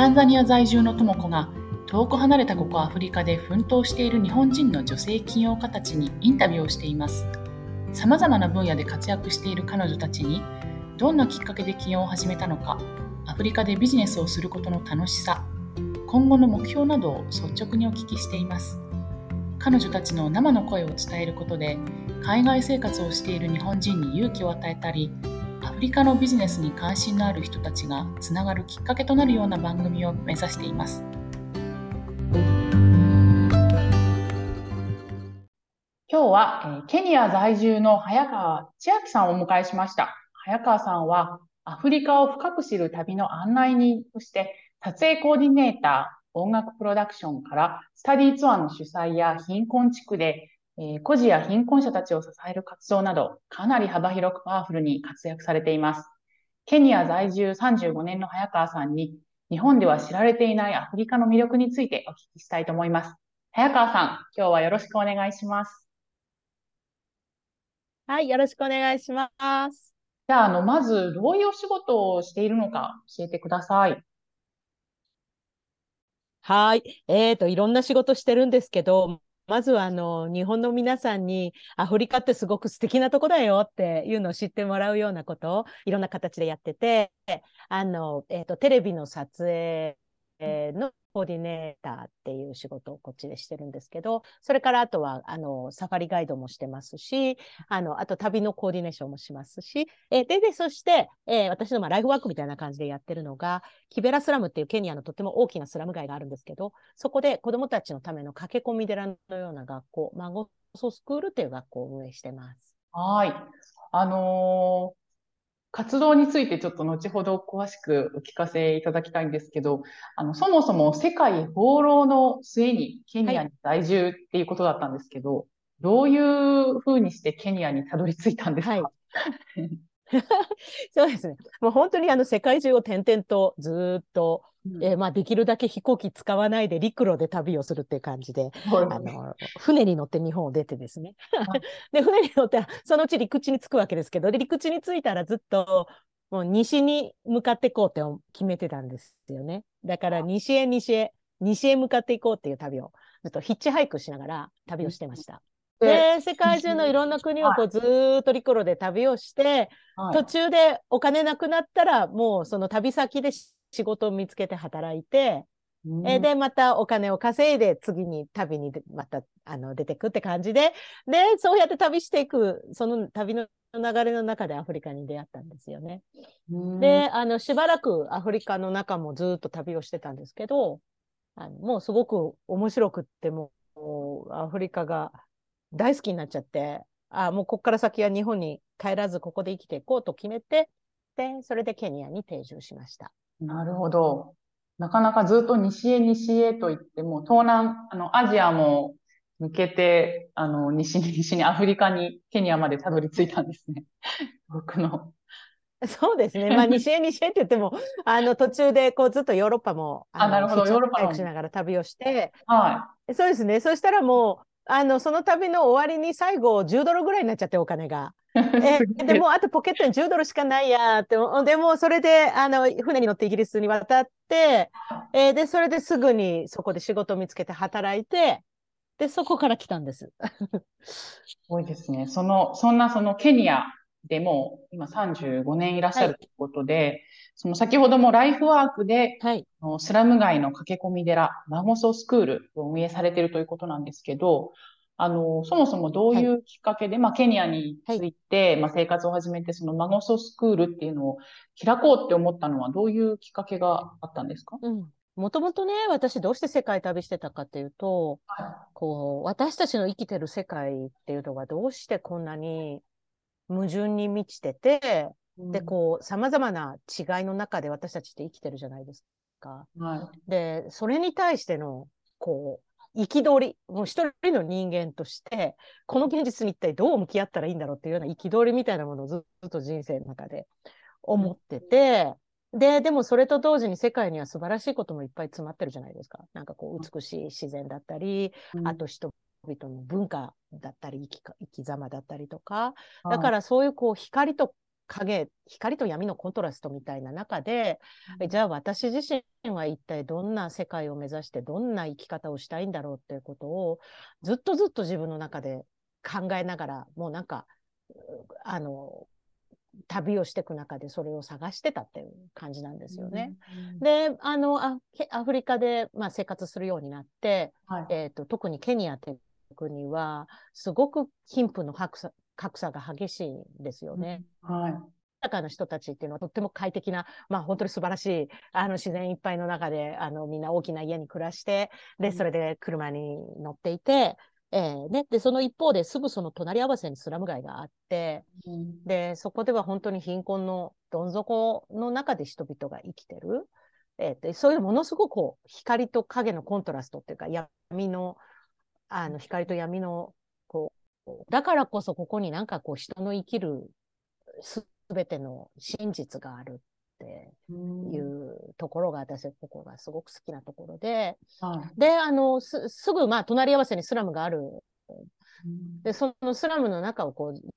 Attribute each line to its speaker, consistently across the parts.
Speaker 1: タンザニア在住の智子が遠く離れたここアフリカで奮闘している日本人の女性起業家たちにインタビューをしています。さまざまな分野で活躍している彼女たちにどんなきっかけで起業を始めたのか、アフリカでビジネスをすることの楽しさ、今後の目標などを率直にお聞きしています。彼女たちの生の声を伝えることで海外生活をしている日本人に勇気を与えたりリカのビジネスに関心のある人たちがつながるきっかけとなるような番組を目指しています。今日は、えケニア在住の早川千秋さんをお迎えしました。早川さんはアフリカを深く知る旅の案内人として撮影コーディネーター、音楽プロダクションからスタディーツアーの主催や貧困地区で、えー、孤児や貧困者たちを支える活動など、かなり幅広くパワフルに活躍されています。ケニア在住35年の早川さんに、日本では知られていないアフリカの魅力についてお聞きしたいと思います。早川さん、今日はよろしくお願いします。
Speaker 2: はい、よろしくお願いします。
Speaker 1: じゃあ、あの、まず、どういうお仕事をしているのか教えてください。
Speaker 2: はい。えっ、ー、と、いろんな仕事してるんですけど、まずはあの日本の皆さんにアフリカってすごく素敵なとこだよっていうのを知ってもらうようなことをいろんな形でやってて、あの、えっ、ー、と、テレビの撮影のコーディネーターっていう仕事をこっちでしてるんですけど、それからあとは、あの、サファリガイドもしてますし、あの、あと旅のコーディネーションもしますし、えで、で、そして、えー、私のまあライフワークみたいな感じでやってるのが、キベラスラムっていうケニアのとっても大きなスラム街があるんですけど、そこで子供たちのための駆け込み寺のような学校、孫ソスクールっていう学校を運営してます。
Speaker 1: はい。あのー活動についてちょっと後ほど詳しくお聞かせいただきたいんですけど、あの、そもそも世界放浪の末にケニアに在住っていうことだったんですけど、はい、どういうふうにしてケニアにたどり着いたんですか、はい。
Speaker 2: そうですね。もう本当にあの世界中を転々とずっと、うん、えー、まあできるだけ飛行機使わないで陸路で旅をするっていう感じで、はい、あの船に乗って日本を出てですね。で、船に乗ってそのうち陸地に着くわけですけど、で陸地に着いたらずっともう西に向かっていこうって決めてたんですよね。だから西へ西へ、西へ向かっていこうっていう旅を、ずっとヒッチハイクしながら旅をしてました。で、世界中のいろんな国をこうずっと陸路で旅をして、はい、途中でお金なくなったら、もうその旅先で仕事を見つけて働いて、うん、えで、またお金を稼いで次に旅にまたあの出てくって感じで、で、そうやって旅していく、その旅の流れの中でアフリカに出会ったんですよね。うん、で、あの、しばらくアフリカの中もずっと旅をしてたんですけど、あのもうすごく面白くっても、アフリカが大好きになっちゃって、あもうここから先は日本に帰らずここで生きていこうと決めて、で、それでケニアに定住しました。
Speaker 1: なるほど。なかなかずっと西へ西へと言っても、東南、あの、アジアも抜けて、あの、西に西にアフリカに、ケニアまでたどり着いたんですね。僕の。
Speaker 2: そうですね。まあ、西へ西へって言っても、あの、途中で、こう、ずっとヨーロッパも、
Speaker 1: あなるほど、ヨーロッパ
Speaker 2: しながら旅をして、
Speaker 1: は
Speaker 2: い。そうですね。そしたらもう、あのその旅の終わりに最後10ドルぐらいになっちゃってお金が。えでもあとポケットに10ドルしかないやってでもそれであの船に乗ってイギリスに渡って、えー、でそれですぐにそこで仕事を見つけて働いてでそこから来たんです。
Speaker 1: すごいですね。そのそんなそのケニアでも今35年いらっしゃるということで、はい、その先ほどもライフワークで、はい、スラム街の駆け込み寺、マゴソスクールを運営されているということなんですけど、あの、そもそもどういうきっかけで、はい、まあ、ケニアについて、まあ、生活を始めて、そのマゴソスクールっていうのを開こうって思ったのは、どういうきっかけがあったんですか？
Speaker 2: もともとね、私どうして世界旅してたかっていうと、はい、こう、私たちの生きてる世界っていうのがどうしてこんなに矛盾に満ちてて、で、こう、様々な違いの中で私たちって生きてるじゃないですか。はい、で、それに対しての、こう、憤り、もう一人の人間として、この現実に一体どう向き合ったらいいんだろうっていうような憤りみたいなものをずっと人生の中で思ってて、で、でもそれと同時に世界には素晴らしいこともいっぱい詰まってるじゃないですか。なんかこう美しい自然だったり、うん、あと人々の文化だったり生き生き様だったりとか、だからそういうこう光と影、光と闇のコントラストみたいな中で、うん、じゃあ私自身は一体どんな世界を目指してどんな生き方をしたいんだろうっていうことをずっとずっと自分の中で考えながら、もうなんか、あの、旅をしていく中でそれを探してたっていう感じなんですよね。うんうん、で、あの、アフリカで、まあ、生活するようになって、はい、えっ、ー、と、特にケニアって国は、すごく貧富の格差格差が激しいんですよね。うん、はい。豊かな人たちっていうのはとっても快適な、まあ本当に素晴らしい、あの自然いっぱいの中で、あのみんな大きな家に暮らして、で、それで車に乗っていて、えーね、で、その一方ですぐその隣り合わせにスラム街があって、うん、で、そこでは本当に貧困のどん底の中で人々が生きてる。えー、でそういうものすごく光と影のコントラストっていうか、闇の、あの、光と闇の、だからこそここになんかこう人の生きるすべての真実があるっていうところが私ここがすごく好きなところで、であのすすぐまあ隣り合わせにスラムがある。でそのスラムの中をこう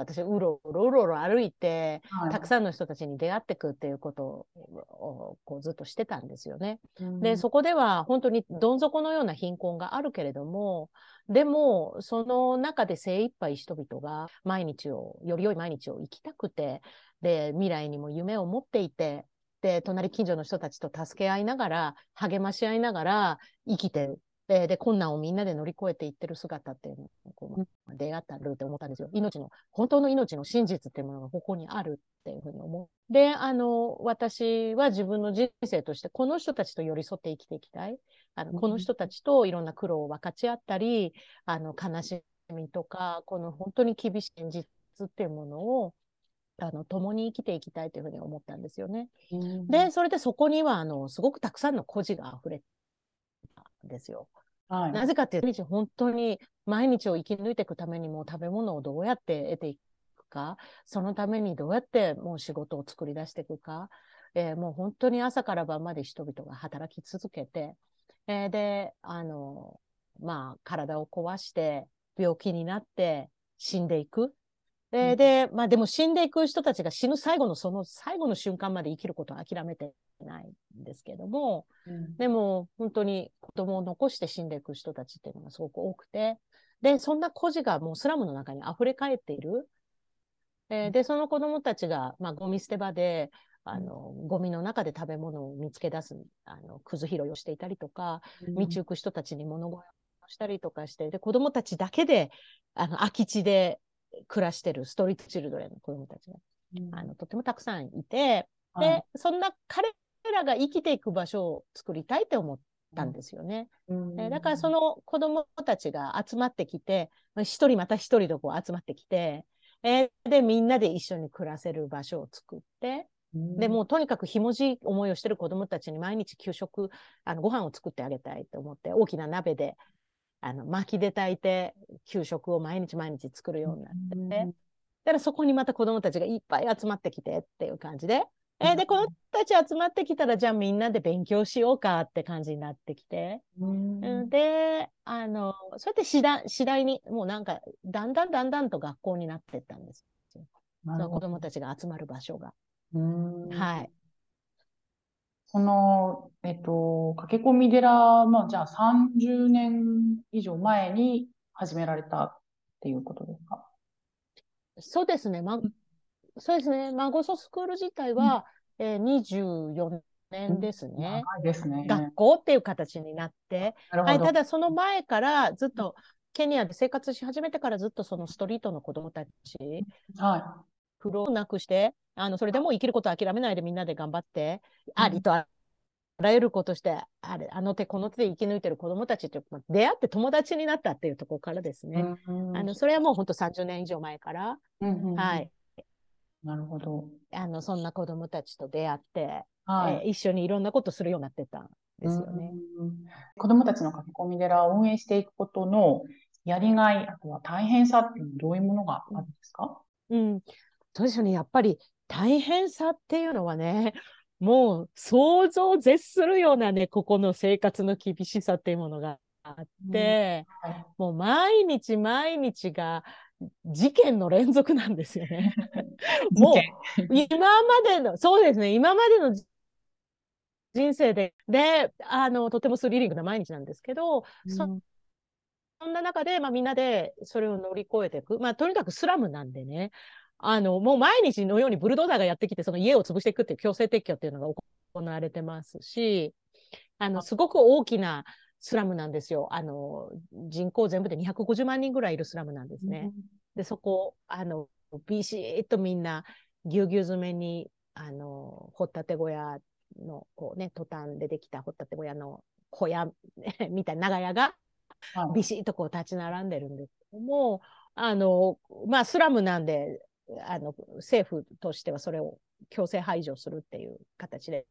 Speaker 2: 私うろうろうろうろ歩いて、はい、たくさんの人たちに出会ってくっていうことをこうずっとしてたんですよね。でそこでは本当にどん底のような貧困があるけれどもでもその中で精一杯人々が毎日をより良い毎日を生きたくてで、未来にも夢を持っていて、で、隣近所の人たちと助け合いながら、励まし合いながら生きてる。で、で困難をみんなで乗り越えていってる姿っていうのをこう出会ったるって思ったんですよ。命の、本当の命の真実っていうものがここにあるっていうふうに思う。で、あの、私は自分の人生として、この人たちと寄り添って生きていきたい。あの、この人たちといろんな苦労を分かち合ったり、あの、悲しみとか、この本当に厳しい現実っていうものを、あの共に生きていきたいというふうに思ったんですよね。で、それでそこにはあのすごくたくさんの孤児が溢れたんですよ。はい、なぜかっていうと、本当に毎日を生き抜いていくためにも食べ物をどうやって得ていくか、そのためにどうやってもう仕事を作り出していくか、えー、もう本当に朝から晩まで人々が働き続けて、えー、で、あの、まあ、体を壊して病気になって死んでいく。えー、で、まあでも死んでいく人たちが死ぬ最後のその最後の瞬間まで生きることを諦めてないんですけども、うん、でも本当に子供を残して死んでいく人たちっていうのがすごく多くて、で、そんな孤児がもうスラムの中に溢れ返っている。えー、で、その子供たちが、まあ、ゴミ捨て場で、あの、ゴミの中で食べ物を見つけ出す、あの、くず拾いをしていたりとか、うん、道行く人たちに物声をしたりとかして、で、子供たちだけで、あの、空き地で暮らしてるストリートチルドレンの子供たちが、うん、あのとてもたくさんいて、で、そんな彼らが生きていく場所を作りたいって思ったんですよね。うん、えだからその子供たちが集まってきて、一人また一人とこう集まってきて、えー、で、みんなで一緒に暮らせる場所を作って、でもとにかくひもじい思いをしてる子供たちに毎日給食、あのご飯を作ってあげたいと思って、大きな鍋であの薪で炊いて給食を毎日毎日作るようになってて、だからそこにまた子どもたちがいっぱい集まってきてっていう感じで、えー、で子どもたち集まってきたらじゃあみんなで勉強しようかって感じになってきて、であのそうやって次第次第にもうなんかだんだんだんだんと学校になっていったんですよ。その子どもたちが集まる場所が。はい。
Speaker 3: その、えっと、駆け込み寺、まあ、じゃあ30年以上前に始められたっていうことですか？
Speaker 2: そうですね。ま、そうですね。マゴソスクール自体は、うん、えー、24年ですね。
Speaker 3: 長いですね。
Speaker 2: 学校っていう形になって。はい、ただその前からずっと、ケニアで生活し始めてからずっとそのストリートの子供たち、はい、苦労なくして、あのそれでも生きることを諦めないでみんなで頑張って、うん、ありとあらゆることしてあれあの手この手で生き抜いてる子どもたちと出会って友達になったっていうところからですね、うんうん、あのそれはもう本当30年以上前から、うんうん、はい。
Speaker 3: なるほど。
Speaker 2: あのそんな子どもたちと出会って、はい、えー、一緒にいろんなことするようになってたんですよね。
Speaker 3: 子どもたちの書き込み寺を運営していくことのやりがい、あとは大変さっていうのはどういうものがあるんですか、
Speaker 2: うん、そうですよね。やっぱり大変さっていうのはね、もう想像を絶するようなね、ここの生活の厳しさっていうものがあって、うんはい、もう毎日毎日が事件の連続なんですよね。もう今までの、そうですね、今までの人生で、で、あの、とてもスリリングな毎日なんですけど、うん、そんな中で、まあ、みんなでそれを乗り越えていく。まあ、とにかくスラムなんでね、あの、もう毎日のようにブルドーザーがやってきて、その家を潰していくっていう強制撤去っていうのが行われてますし、あの、すごく大きなスラムなんですよ。あの、人口全部で250万人ぐらいいるスラムなんですね。うん、で、そこ、あの、ビシッとみんな、ぎゅうぎゅう詰めに、あの、掘ったて小屋の、こうね、トタンでできた掘ったて小屋の小屋 みたいな長屋が、ビシッとこう立ち並んでるんですけども、あの、まあ、スラムなんで、あの、政府としてはそれを強制排除するっていう形で、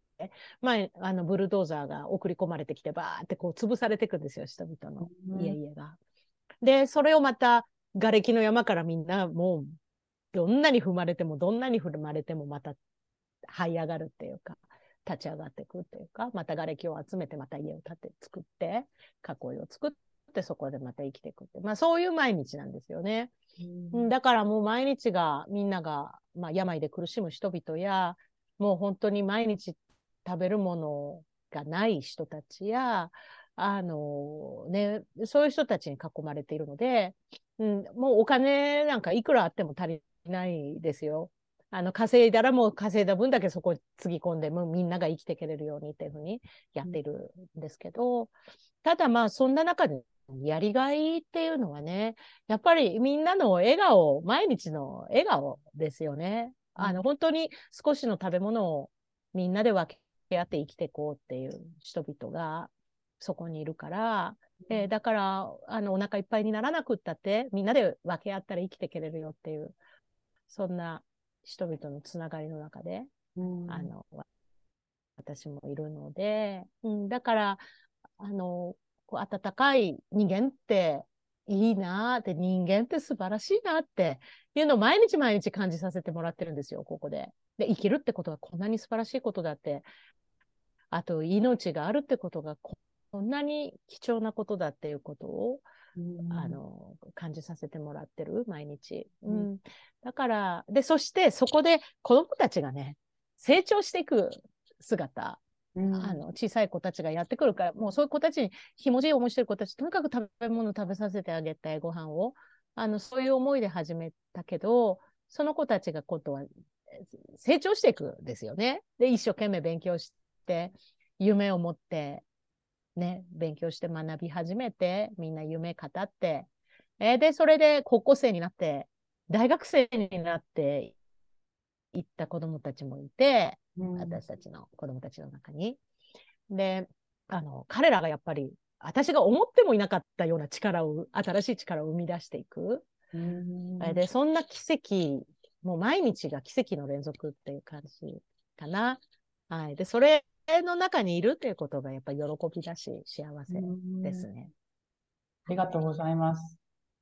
Speaker 2: まあ、あのブルドーザーが送り込まれてきて、バーってこう潰されていくんですよ、人々の家々が。で、それをまた、瓦礫の山からみんな、もう、どんなに踏まれても、どんなに踏まれても、また、這い上がるっていうか、立ち上がっていくっていうか、また瓦礫を集めて、また家を建て、作って、囲いを作って、そこでまた生きていくって。まあ、そういう毎日なんですよね。うん、だからもう毎日が、みんなが、まあ、病で苦しむ人々や、もう本当に毎日食べるものがない人たちや、あのね、そういう人たちに囲まれているので、うん、もうお金なんかいくらあっても足りないですよ。あの稼いだらもう稼いだ分だけそこつぎ込んでもうみんなが生きていけれるようにっていうふうにやっているんですけど、うん、ただまあそんな中でやりがいっていうのはね、やっぱりみんなの笑顔、毎日の笑顔ですよね。あの本当に少しの食べ物をみんなで分け合って生きていこうっていう人々がそこにいるから、えー、だからあのお腹いっぱいにならなくったってみんなで分け合ったら生きていけれるよっていうそんな人々のつながりの中で、うん、あの私もいるので、うん、だからあのこう温かい人間っていいなって、人間って素晴らしいなっていうのを毎日毎日感じさせてもらってるんですよ、ここで。で、生きるってことがこんなに素晴らしいことだって、あと命があるってことがこんなに貴重なことだっていうことを、うん、あの感じさせてもらってる、毎日。うん、うん、だから、で、そしてそこで子供たちがね、成長していく姿あの小さい子たちがやってくるから、もうそういう子たちに、ひもじい思いしてる子たち、とにかく食べ物食べさせてあげたい、ご飯を。あの、そういう思いで始めたけど、その子たちが今度は成長していくんですよね。で、一生懸命勉強して、夢を持って、ね、勉強して学び始めて、みんな夢語って、えー、で、それで高校生になって、大学生になっていった子供たちもいて、私たちの子供たちの中に。で、あの、彼らがやっぱり、私が思ってもいなかったような力を、新しい力を生み出していく。で、そんな奇跡、もう毎日が奇跡の連続っていう感じかな。はい。で、それの中にいるっていうことがやっぱり喜びだし、幸せですね。
Speaker 3: ありがとうございます。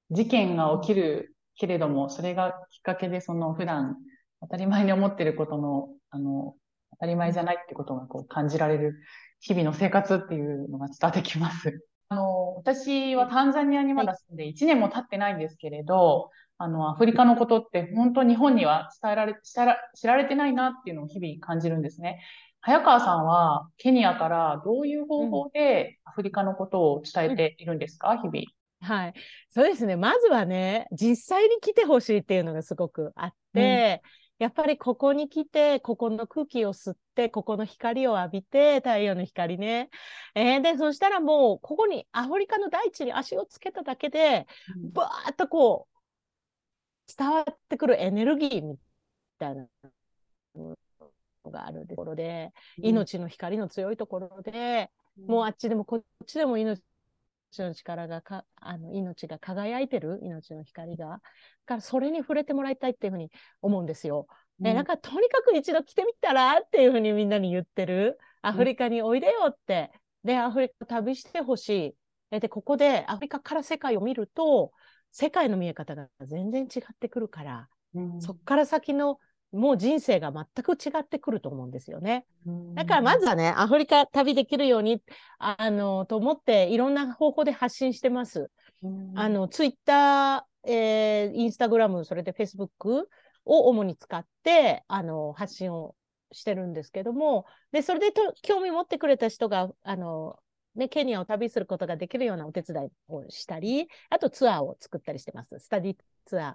Speaker 3: 事件が起きるけれども、それがきっかけでその普段当たり前に思ってることの、あの、当たり前じゃないってことがこう感じられる日々の生活っていうのが伝わってきます。あの、私はタンザニアにまだ住んで1年も経ってないんですけれど、あの、アフリカのことって本当日本には伝えられ、知られてないなっていうのを日々感じるんですね。早川さんはケニアからどういう方法でアフリカのことを伝えているんですか、うん、日々。
Speaker 2: はい。そうですね。まずはね、実際に来てほしいっていうのがすごくあって、うんやっぱりここに来て、ここの空気を吸って、ここの光を浴びて、太陽の光ね。えー、で、そしたらもう、ここにアフリカの大地に足をつけただけで、バーッとこう、伝わってくるエネルギーみたいなのがあるところで、命の光の強いところで、もうあっちでもこっちでも命の力がか、あの、命が輝いてる、命の光が。からそれに触れてもらいたいっていうふうに思うんですよ。うん、なんかとにかく一度来てみたらっていうふうにみんなに言ってる。アフリカにおいでよって。で、アフリカ旅してほしい。で、ここでアフリカから世界を見ると、世界の見え方が全然違ってくるから、うん、そこから先のもう人生が全く違ってくると思うんですよね。だからまずはね、アフリカ旅できるように、あの、と思っていろんな方法で発信してます。あの、ツイッタえー、インスタグラム、それでフェイスブックを主に使って、あの、発信をしてるんですけども、で、それでと興味持ってくれた人が、あの、ね、ケニアを旅することができるようなお手伝いをしたり、あとツアーを作ったりしてます。スタディツアー。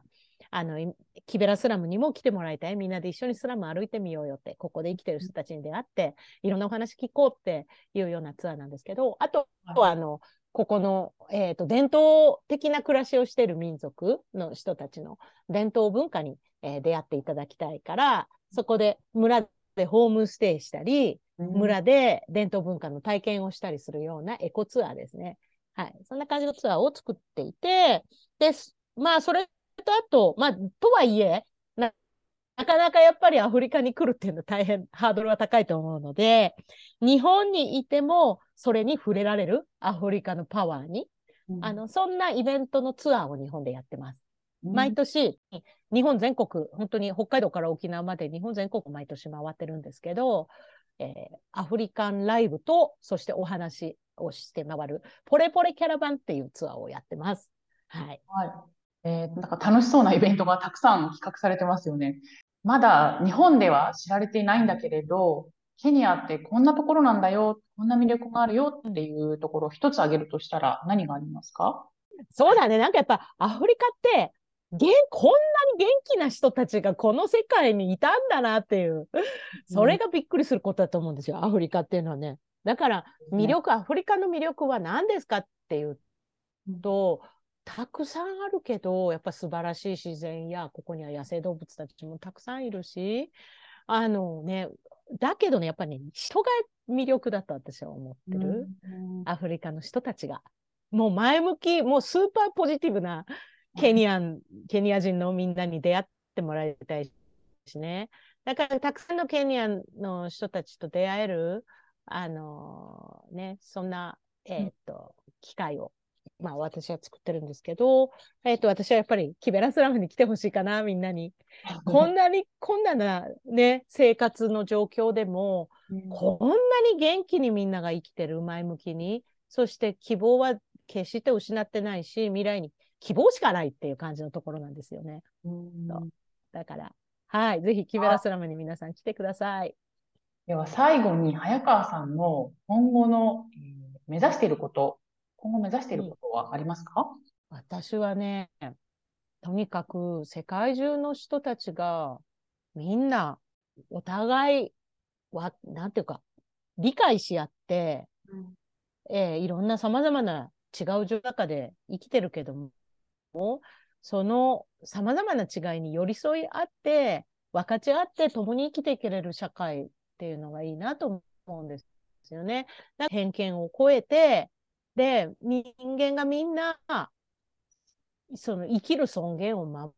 Speaker 2: あの、キベラスラムにも来てもらいたい。みんなで一緒にスラム歩いてみようよって、ここで生きてる人たちに出会って、いろんなお話聞こうっていうようなツアーなんですけど、あとは、あの、ここの、えーと、伝統的な暮らしをしている民族の人たちの伝統文化に、えー、出会っていただきたいから、そこで村でホームステイしたり、村で伝統文化の体験をしたりするようなエコツアーですね。はい。そんな感じのツアーを作っていて、で、まあ、それとあと、まあ、とはいえ、なかなかやっぱりアフリカに来るっていうのは 大変ハードルは高いと思うので、日本にいてもそれに触れられるアフリカのパワーに、うん、あの、そんなイベントのツアーを日本でやってます。うん、毎年、日本全国、本当に北海道から沖縄まで日本全国毎年回ってるんですけど、えー、アフリカンライブと、そしてお話をして回る、ポレポレキャラバンっていうツアーをやってます。はい。
Speaker 3: はい。えー、なんか楽しそうなイベントがたくさん企画されてますよね。まだ日本では知られていないんだけれど、ケニアってこんなところなんだよ、こんな魅力があるよっていうところを一つ挙げるとしたら何がありますか？
Speaker 2: そうだね。なんかやっぱアフリカってげこんなに元気な人たちがこの世界にいたんだなっていう、それがびっくりすることだと思うんですよ、アフリカっていうのはね。だから魅力、アフリカの魅力は何ですかっていうと、たくさんあるけど、やっぱ素晴らしい自然や、ここには野生動物たちもたくさんいるし、あのね、だけどね、やっぱり、ね、人が魅力だと私は思ってる。アフリカの人たちが。もう前向き、もうスーパーポジティブなケニアン、ケニア人のみんなに出会ってもらいたいしね。だからたくさんのケニアンの人たちと出会える、あのー、ね、そんな、えー、っと、機会を、まあ私は作ってるんですけど、えー、っと、私はやっぱりキベラスラムに来てほしいかな、みんなに。こんなに、こんななね、生活の状況でも、こんなに元気にみんなが生きてる、前向きに。そして希望は決して失ってないし、未来に希望しかないっていう感じのところなんですよね。うだから、はい、ぜひキベラスラムに皆さん来てください。
Speaker 3: では最後に早川さんの今後の、えー、目指していること、今後目指していることはありますか、
Speaker 2: うん、私はね、とにかく世界中の人たちがみんなお互いは、なんていうか、理解し合って、うん、えー、いろんな様々な違う状況で生きてるけども、も、その様々な違いに寄り添い合って、分かち合って共に生きていけれる社会っていうのがいいなと思うんですよね。偏見を超えて、で、人間がみんな、その生きる尊厳を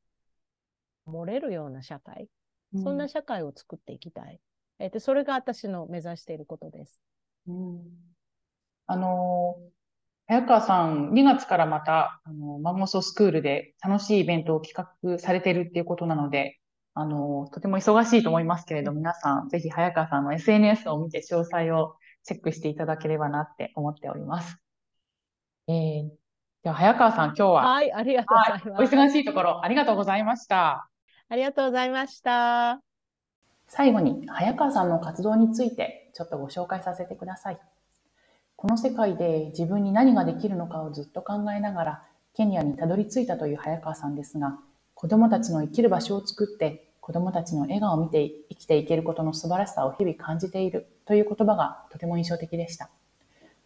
Speaker 2: 守れるような社会、うん、そんな社会を作っていきたい。えー、でそれが私の目指していることです。
Speaker 3: うん、あのー早川さん、2月からまた、あの、マンモススクールで楽しいイベントを企画されてるっていうことなので、あの、とても忙しいと思いますけれど、皆さん、ぜひ早川さんの SNS を見て詳細をチェックしていただければなって思っております。えー、では、早川さん、今日は、
Speaker 2: はい、ありがとうございます。
Speaker 3: はい、お忙しいところ、ありがとうございました。
Speaker 2: ありがとうございました。
Speaker 1: 最後に、早川さんの活動について、ちょっとご紹介させてください。この世界で自分に何ができるのかをずっと考えながらケニアにたどり着いたという早川さんですが、子供たちの生きる場所を作って子供たちの笑顔を見て生きていけることの素晴らしさを日々感じているという言葉がとても印象的でした。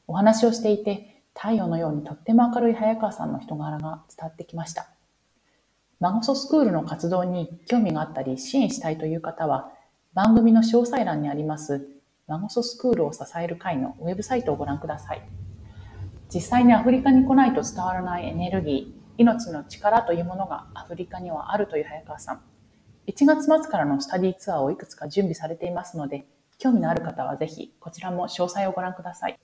Speaker 1: お話をしていて太陽のようにとっても明るい早川さんの人柄が伝わってきました。マゴソスクールの活動に興味があったり支援したいという方は番組の詳細欄にありますマゴソスクールを支える会のウェブサイトをご覧ください。実際にアフリカに来ないと伝わらないエネルギー、命の力というものがアフリカにはあるという早川さん。1月末からのスタディツアーをいくつか準備されていますので、興味のある方はぜひこちらも詳細をご覧ください。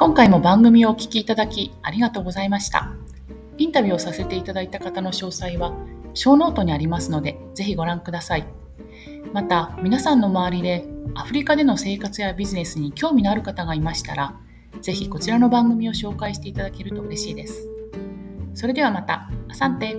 Speaker 1: 今回も番組をお聴きいただきありがとうございました。インタビューをさせていただいた方の詳細は、ショーノートにありますので、ぜひご覧ください。また、皆さんの周りでアフリカでの生活やビジネスに興味のある方がいましたら、ぜひこちらの番組を紹介していただけると嬉しいです。それではまた、アサンテ